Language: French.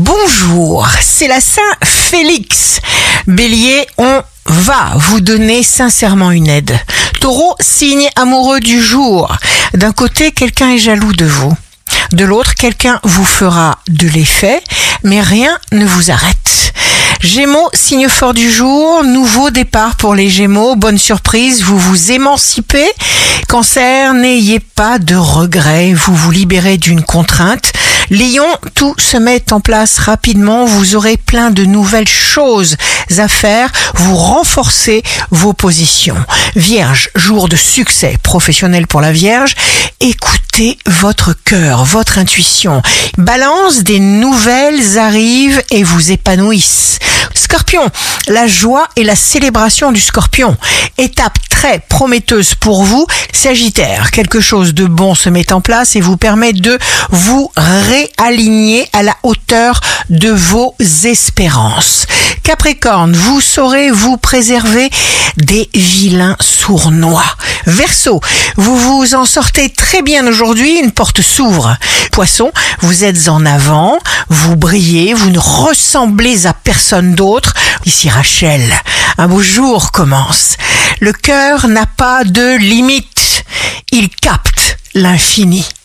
Bonjour, c'est la Saint Félix. Bélier, on va vous donner sincèrement une aide. Taureau, signe amoureux du jour. D'un côté, quelqu'un est jaloux de vous. De l'autre, quelqu'un vous fera de l'effet, mais rien ne vous arrête. Gémeaux, signe fort du jour, nouveau départ pour les Gémeaux, bonne surprise, vous vous émancipez. Cancer, n'ayez pas de regrets, vous vous libérez d'une contrainte. Lion, tout se met en place rapidement, vous aurez plein de nouvelles choses à faire, vous renforcez vos positions. Vierge, jour de succès professionnel pour la Vierge, écoutez votre cœur, votre intuition. Balance, des nouvelles arrivent et vous épanouissent. Scorpion, la joie et la célébration du scorpion. Étape très prometteuse pour vous. Sagittaire, quelque chose de bon se met en place et vous permet de vous réaligner à la hauteur de vos espérances. Capricorne, vous saurez vous préserver des vilains sournois. Verseau, vous vous en sortez très bien aujourd'hui, une porte s'ouvre. Poisson, vous êtes en avant, vous brillez, vous ne ressemblez à personne d'autre. Ici Rachel, un beau jour commence. Le cœur n'a pas de limite, il capte l'infini.